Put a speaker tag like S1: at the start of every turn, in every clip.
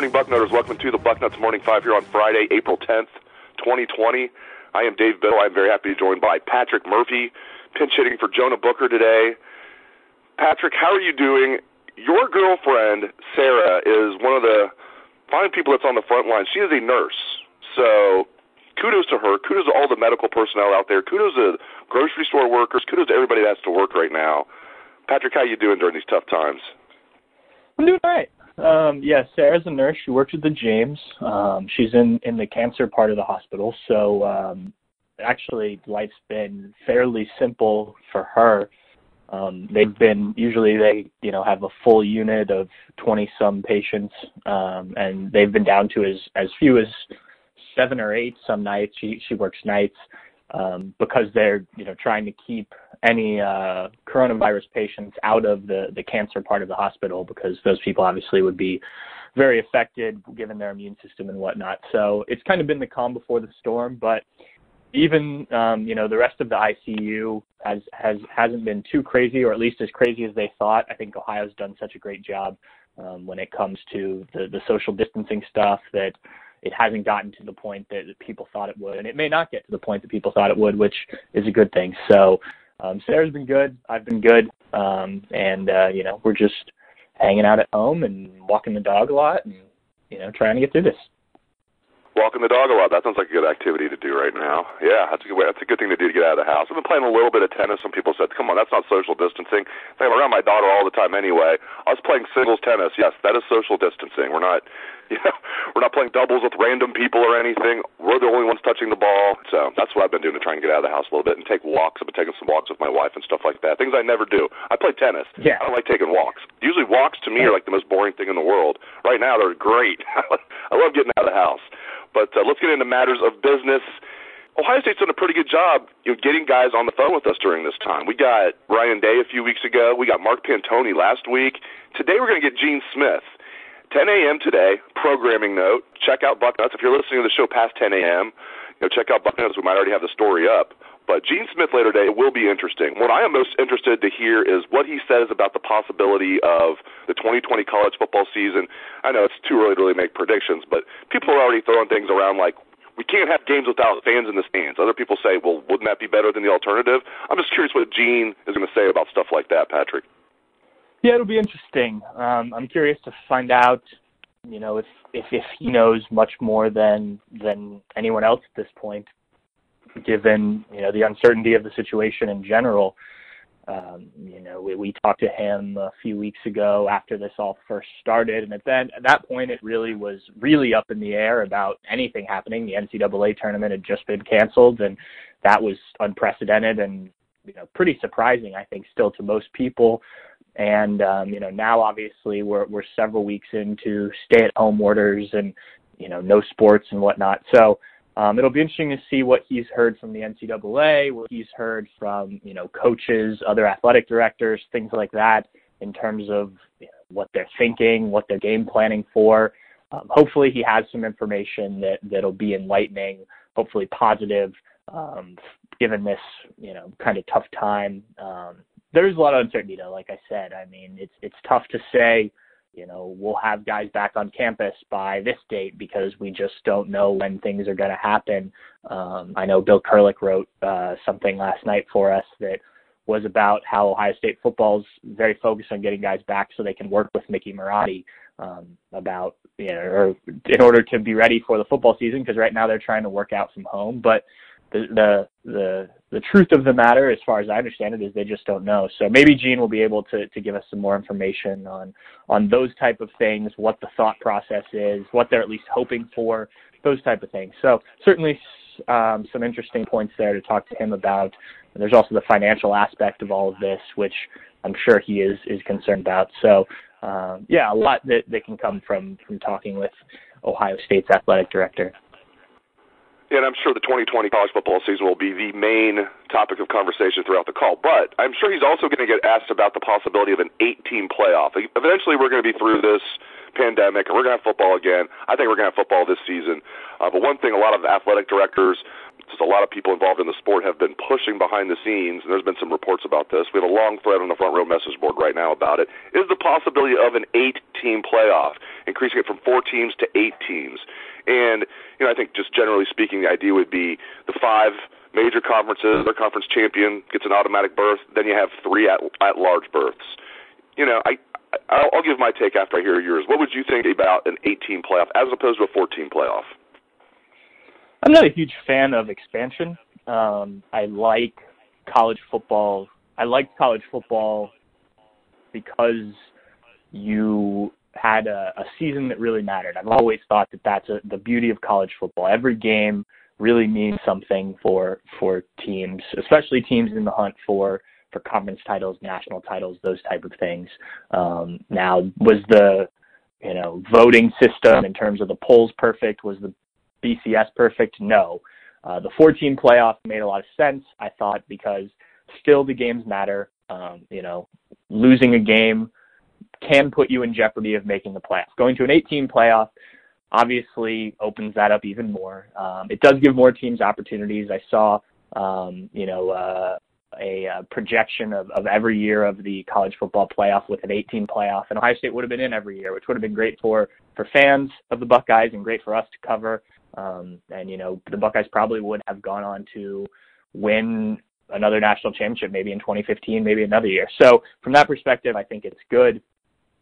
S1: Morning, Bucknutters. Welcome to the Bucknuts Morning Five here on Friday, April 10th, 2020. I am Dave Biddle. I'm very happy to be joined by Patrick Murphy, pinch hitting for Jonah Booker today. Patrick, how are you doing? Your girlfriend, Sarah, is one of the fine people that's on the front line. She is a nurse. So kudos to her. Kudos to all the medical personnel out there. Kudos to grocery store workers. Kudos to everybody that has to work right now. Patrick, how you doing during these tough times?
S2: I'm doing all right. Um, yeah, Sarah's a nurse. She works with the James. Um, she's in in the cancer part of the hospital. So um, actually, life's been fairly simple for her. Um, they've been usually they you know have a full unit of 20 some patients, um, and they've been down to as as few as seven or eight some nights. She she works nights um, because they're you know trying to keep any uh, coronavirus patients out of the the cancer part of the hospital because those people obviously would be very affected given their immune system and whatnot. So it's kind of been the calm before the storm, but even um, you know the rest of the ICU has has hasn't been too crazy, or at least as crazy as they thought. I think Ohio's done such a great job um, when it comes to the the social distancing stuff that it hasn't gotten to the point that people thought it would, and it may not get to the point that people thought it would, which is a good thing. So um, Sarah's been good, I've been good, um, and uh, you know we're just hanging out at home and walking the dog a lot, and you know trying to get through this.
S1: Walking the dog a lot. That sounds like a good activity to do right now. Yeah, that's a good way. That's a good thing to do to get out of the house. I've been playing a little bit of tennis. Some people said, "Come on, that's not social distancing." I'm around my daughter all the time anyway. I was playing singles tennis. Yes, that is social distancing. We're not, you know, we're not playing doubles with random people or anything. We're the only ones touching the ball. So that's what I've been doing to try and get out of the house a little bit and take walks. I've been taking some walks with my wife and stuff like that. Things I never do. I play tennis.
S2: Yeah.
S1: I don't like taking walks. Usually walks to me are like the most boring thing in the world. Right now they're great. I love getting out of the house. But uh, let's get into matters of business. Ohio State's done a pretty good job, you know, getting guys on the phone with us during this time. We got Ryan Day a few weeks ago. We got Mark Pantoni last week. Today we're going to get Gene Smith. 10 a.m. today, programming note. Check out Bucknuts. If you're listening to the show past 10 a.m., you know, check out Bucknuts. We might already have the story up. But Gene Smith later today will be interesting. What I am most interested to hear is what he says about the possibility of the 2020 college football season. I know it's too early to really make predictions, but people are already throwing things around like we can't have games without fans in the stands. Other people say, well, wouldn't that be better than the alternative? I'm just curious what Gene is going to say about stuff like that, Patrick.
S2: Yeah, it'll be interesting. Um, I'm curious to find out, you know, if, if if he knows much more than than anyone else at this point given you know the uncertainty of the situation in general. Um, you know, we, we talked to him a few weeks ago after this all first started, and at that at that point, it really was really up in the air about anything happening. The NCAA tournament had just been canceled, and that was unprecedented and you know pretty surprising, I think, still to most people. And um, you know, now obviously we're we're several weeks into stay-at-home orders and you know no sports and whatnot. So um, it'll be interesting to see what he's heard from the NCAA, what he's heard from you know coaches, other athletic directors, things like that, in terms of you know, what they're thinking, what they're game planning for. Um, hopefully, he has some information that that'll be enlightening, hopefully positive, um, given this you know kind of tough time. Um, there's a lot of uncertainty, though. Like I said, I mean, it's it's tough to say you know, we'll have guys back on campus by this date because we just don't know when things are going to happen. Um, I know Bill Kurelic wrote uh, something last night for us that was about how Ohio State football's very focused on getting guys back so they can work with Mickey Marotti um, about you know, or in order to be ready for the football season because right now they're trying to work out from home. But the the the truth of the matter, as far as I understand it, is they just don't know. So maybe Gene will be able to to give us some more information on on those type of things, what the thought process is, what they're at least hoping for, those type of things. So certainly um, some interesting points there to talk to him about. And there's also the financial aspect of all of this, which I'm sure he is is concerned about. So um, yeah, a lot that, that can come from from talking with Ohio State's athletic director.
S1: And I'm sure the 2020 college football season will be the main topic of conversation throughout the call. But I'm sure he's also going to get asked about the possibility of an 18 playoff. Eventually, we're going to be through this pandemic and we're going to have football again. I think we're going to have football this season. Uh, but one thing a lot of athletic directors, just a lot of people involved in the sport have been pushing behind the scenes, and there's been some reports about this. We have a long thread on the front row message board right now about it. Is the possibility of an eight-team playoff, increasing it from four teams to eight teams? And you know, I think just generally speaking, the idea would be the five major conferences, their conference champion gets an automatic berth. Then you have three at at large berths. You know, I I'll, give my take after I hear yours. What would you think about an 18 playoff as opposed to a 14 playoff?
S2: I'm not a huge fan of expansion. Um, I like college football. I like college football because you had a, a season that really mattered. I've always thought that that's a, the beauty of college football. Every game really means something for for teams, especially teams in the hunt for for conference titles, national titles, those type of things. Um, now, was the you know voting system in terms of the polls perfect? Was the BCS perfect? No. Uh, the 14 playoff made a lot of sense. I thought because still the games matter. Um, you know, losing a game can put you in jeopardy of making the playoffs. Going to an 18 playoff obviously opens that up even more. Um, it does give more teams opportunities. I saw, um, you know, uh, a, a projection of, of every year of the college football playoff with an 18 playoff, and Ohio State would have been in every year, which would have been great for for fans of the Buckeyes and great for us to cover. Um, and you know, the Buckeyes probably would have gone on to win another national championship, maybe in 2015, maybe another year. So from that perspective, I think it's good.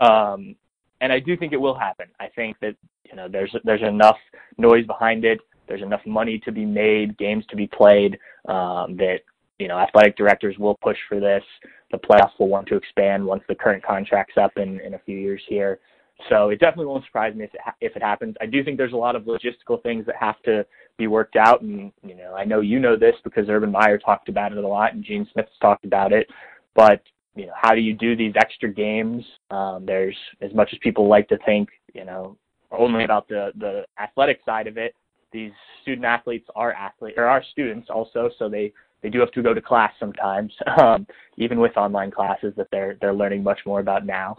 S2: Um, and I do think it will happen. I think that you know there's there's enough noise behind it. There's enough money to be made, games to be played. Um, that you know athletic directors will push for this. The playoffs will want to expand once the current contract's up in in a few years here. So it definitely won't surprise me if it, if it happens. I do think there's a lot of logistical things that have to be worked out, and you know I know you know this because Urban Meyer talked about it a lot, and Gene Smith's talked about it. But you know, how do you do these extra games? Um, there's as much as people like to think, you know, only about the the athletic side of it. These student athletes are athletes or are students also, so they they do have to go to class sometimes, um, even with online classes that they're they're learning much more about now.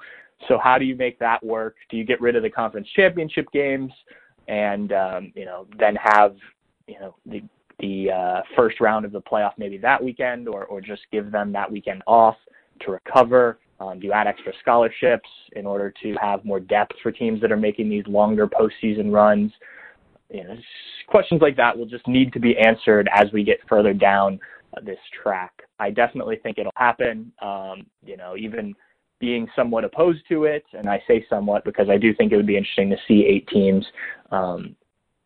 S2: So how do you make that work? Do you get rid of the conference championship games and um, you know then have you know the the uh, first round of the playoff maybe that weekend, or or just give them that weekend off? To recover? Um, do you add extra scholarships in order to have more depth for teams that are making these longer postseason runs? You know, questions like that will just need to be answered as we get further down uh, this track. I definitely think it'll happen. Um, you know, even being somewhat opposed to it, and I say somewhat because I do think it would be interesting to see eight teams. Um,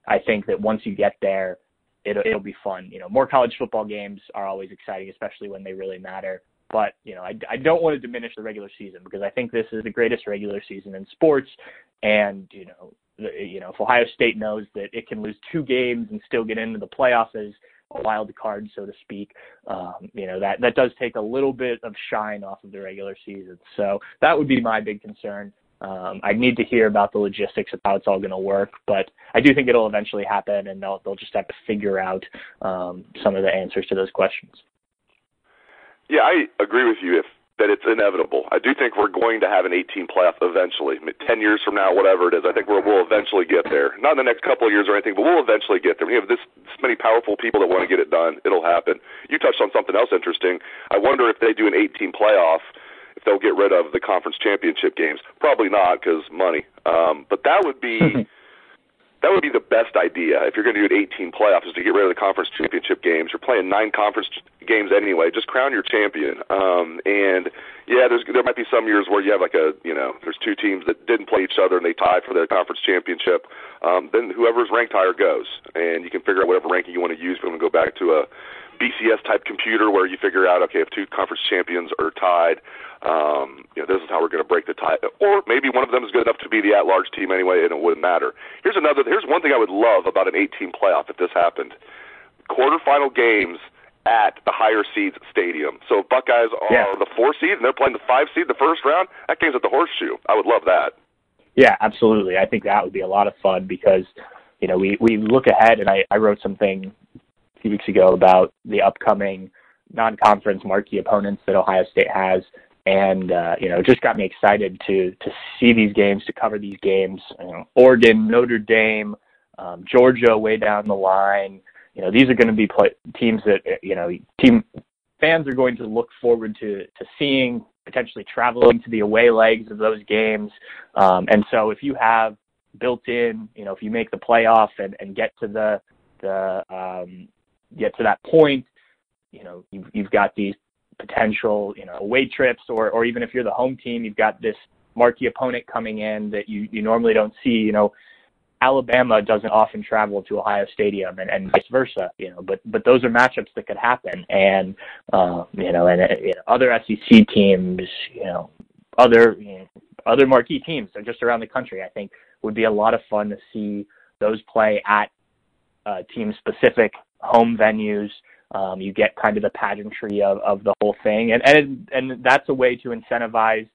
S2: I think that once you get there, it'll, it'll be fun. You know, more college football games are always exciting, especially when they really matter. But you know, I, I don't want to diminish the regular season because I think this is the greatest regular season in sports. And you know, the, you know, if Ohio State knows that it can lose two games and still get into the playoffs as a wild card, so to speak, um, you know that that does take a little bit of shine off of the regular season. So that would be my big concern. Um, I need to hear about the logistics of how it's all going to work, but I do think it'll eventually happen, and they'll they'll just have to figure out um, some of the answers to those questions.
S1: Yeah, I agree with you if that it's inevitable. I do think we're going to have an 18 playoff eventually. 10 years from now, whatever it is, I think we'll, we'll eventually get there. Not in the next couple of years or anything, but we'll eventually get there. We have this, this many powerful people that want to get it done. It'll happen. You touched on something else interesting. I wonder if they do an 18 playoff, if they'll get rid of the conference championship games. Probably not because money. Um, but that would be that would be the best idea if you're going to do an 18 playoff is to get rid of the conference championship games. You're playing nine conference games anyway. Just crown your champion. Um, and yeah, there's there might be some years where you have like a you know there's two teams that didn't play each other and they tied for the conference championship. Um, then whoever's ranked higher goes, and you can figure out whatever ranking you want to use. If you want to go back to a BCS type computer where you figure out okay if two conference champions are tied um, you know, this is how we're going to break the tie. Or maybe one of them is good enough to be the at-large team anyway, and it wouldn't matter. Here's another. Here's one thing I would love about an 18 playoff if this happened: quarterfinal games at the higher seeds stadium. So Buckeyes are
S2: yeah.
S1: the four seed and they're playing the five seed the first round. That game's at the Horseshoe. I would love that.
S2: Yeah, absolutely. I think that would be a lot of fun because you know we we look ahead, and I I wrote something few weeks ago about the upcoming non-conference marquee opponents that Ohio State has and uh, you know, just got me excited to to see these games, to cover these games. You know, Oregon, Notre Dame, um, Georgia, way down the line. You know, these are going to be play- teams that you know team fans are going to look forward to to seeing, potentially traveling to the away legs of those games. Um, and so, if you have built in, you know, if you make the playoff and, and get to the the um, get to that point, you know, you've, you've got these potential, you know, away trips, or or even if you're the home team, you've got this marquee opponent coming in that you you normally don't see. You know, Alabama doesn't often travel to Ohio Stadium, and, and vice versa. You know, but but those are matchups that could happen, and uh, you know, and you know, other SEC teams, you know, other you know, other marquee teams just around the country, I think would be a lot of fun to see those play at uh, team specific home venues um, you get kind of the pageantry of, of the whole thing, and and and that's a way to incentivize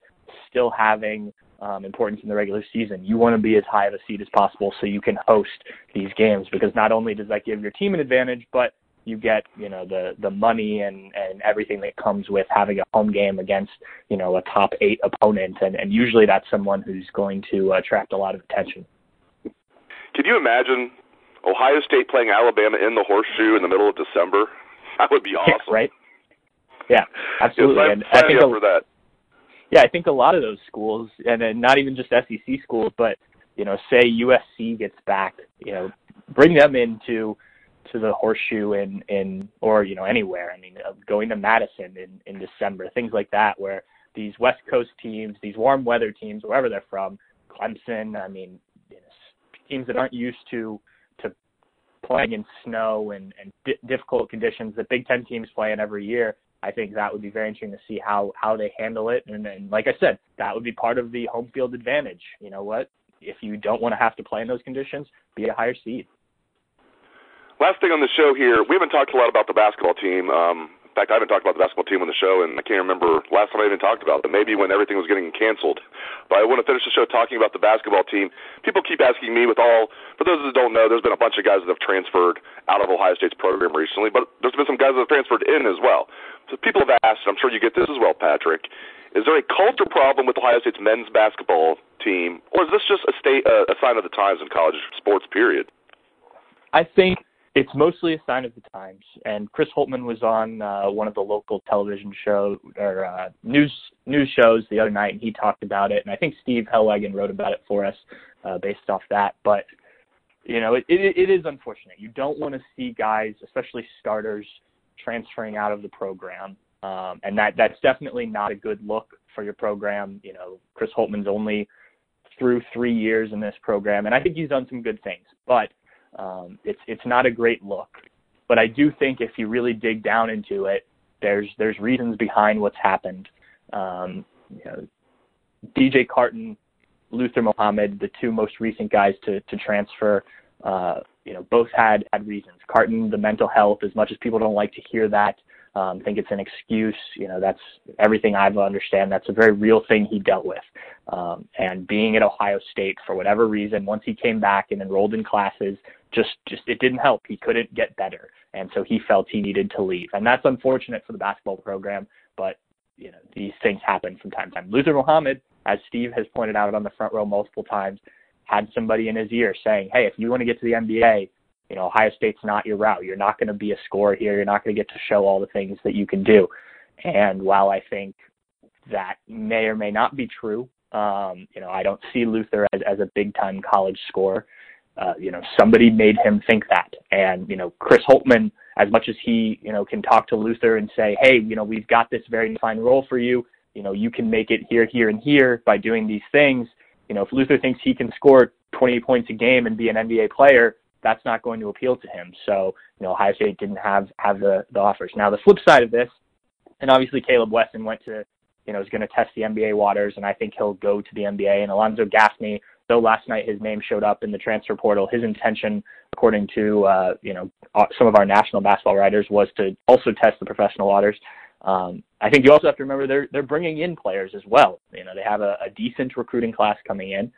S2: still having um, importance in the regular season. You want to be as high of a seed as possible so you can host these games because not only does that give your team an advantage, but you get you know the the money and and everything that comes with having a home game against you know a top eight opponent, and and usually that's someone who's going to attract a lot of attention.
S1: Can you imagine Ohio State playing Alabama in the horseshoe in the middle of December? That would be awesome.
S2: Yeah, right? Yeah, absolutely. And I think
S1: a, for that.
S2: Yeah, I think a lot of those schools, and then not even just SEC schools, but you know, say USC gets back, you know, bring them into to the horseshoe in in or you know anywhere. I mean, uh, going to Madison in in December, things like that, where these West Coast teams, these warm weather teams, wherever they're from, Clemson, I mean, you know, teams that aren't used to playing in snow and, and di- difficult conditions that Big Ten teams play in every year, I think that would be very interesting to see how how they handle it. And, and like I said, that would be part of the home field advantage. You know what? If you don't want to have to play in those conditions, be a higher seed.
S1: Last thing on the show here, we haven't talked a lot about the basketball team. Um, fact, I haven't talked about the basketball team on the show, and I can't remember last time I even talked about it. Maybe when everything was getting canceled. But I want to finish the show talking about the basketball team. People keep asking me, with all, for those that don't know, there's been a bunch of guys that have transferred out of Ohio State's program recently, but there's been some guys that have transferred in as well. So people have asked, and I'm sure you get this as well, Patrick. Is there a culture problem with Ohio State's men's basketball team, or is this just a state uh, a sign of the times in college sports? Period.
S2: I think it's mostly a sign of the times. And Chris Holtmann was on uh, one of the local television show or uh, news news shows the other night, and he talked about it. And I think Steve Helwagen wrote about it for us uh, based off that. But you know, it, it, it is unfortunate. You don't want to see guys, especially starters, transferring out of the program, um, and that that's definitely not a good look for your program. You know, Chris Holtmann's only through three years in this program, and I think he's done some good things, but um, it's it's not a great look, but I do think if you really dig down into it, there's there's reasons behind what's happened. Um, you know, DJ Carton, Luther Muhammad, the two most recent guys to to transfer, uh, you know, both had had reasons. Carton, the mental health, as much as people don't like to hear that, um, think it's an excuse. You know, that's everything I've understand. That's a very real thing he dealt with. Um, and being at Ohio State for whatever reason, once he came back and enrolled in classes, just just it didn't help. He couldn't get better, and so he felt he needed to leave, and that's unfortunate for the basketball program. But you know these things happen from time to time. Luther Muhammad, as Steve has pointed out on the front row multiple times, had somebody in his ear saying, "Hey, if you want to get to the NBA, you know Ohio State's not your route. You're not going to be a scorer here. You're not going to get to show all the things that you can do." And while I think that may or may not be true, um, you know I don't see Luther as, as a big time college scorer uh, you know, somebody made him think that. And, you know, Chris Holtmann, as much as he, you know, can talk to Luther and say, hey, you know, we've got this very defined role for you. You know, you can make it here, here, and here by doing these things. You know, if Luther thinks he can score 20 points a game and be an NBA player, that's not going to appeal to him. So, you know, Ohio State didn't have have the, the offers. Now, the flip side of this, and obviously Caleb Wesson went to, you know, is going to test the NBA waters, and I think he'll go to the NBA. And Alonzo Gaffney, though last night his name showed up in the transfer portal, his intention, according to uh, you know uh, some of our national basketball writers, was to also test the professional waters. Um, I think you also have to remember they're they're bringing in players as well. You know, they have a, a decent recruiting class coming in.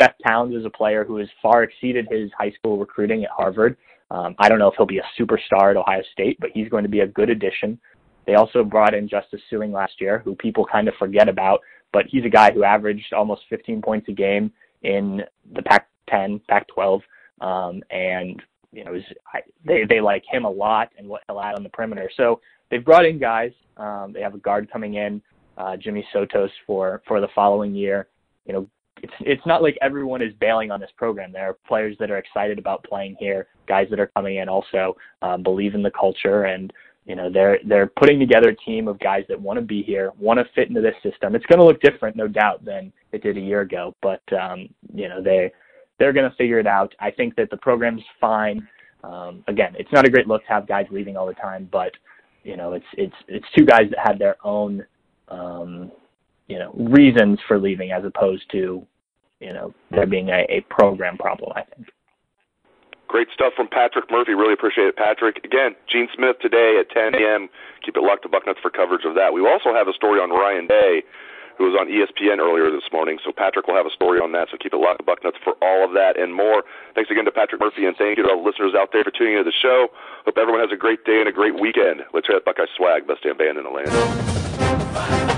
S2: Seth Towns is a player who has far exceeded his high school recruiting at Harvard. Um, I don't know if he'll be a superstar at Ohio State, but he's going to be a good addition. They also brought in Justice Sueing last year, who people kind of forget about, but he's a guy who averaged almost 15 points a game in the Pac-10, Pac-12, um, and you know was, I, they they like him a lot and what he'll add on the perimeter. So they've brought in guys. Um, they have a guard coming in, uh, Jimmy Sotos for for the following year. You know, it's it's not like everyone is bailing on this program. There are players that are excited about playing here, guys that are coming in also uh, believe in the culture and you know, they're they're putting together a team of guys that want to be here, want to fit into this system. It's going to look different, no doubt, than it did a year ago. But um, you know, they they're going to figure it out. I think that the program's fine. Um, again, it's not a great look to have guys leaving all the time, but you know, it's it's it's two guys that had their own um, you know reasons for leaving, as opposed to you know there being a, a program problem. I think.
S1: Great stuff from Patrick Murphy. Really appreciate it, Patrick. Again, Gene Smith today at 10 a.m. Keep it locked to Bucknuts for coverage of that. We also have a story on Ryan Day, who was on ESPN earlier this morning. So Patrick will have a story on that. So keep it locked to Bucknuts for all of that and more. Thanks again to Patrick Murphy, and thank you to all the listeners out there for tuning into the show. Hope everyone has a great day and a great weekend. Let's hear that Buckeye swag, best damn band in the land.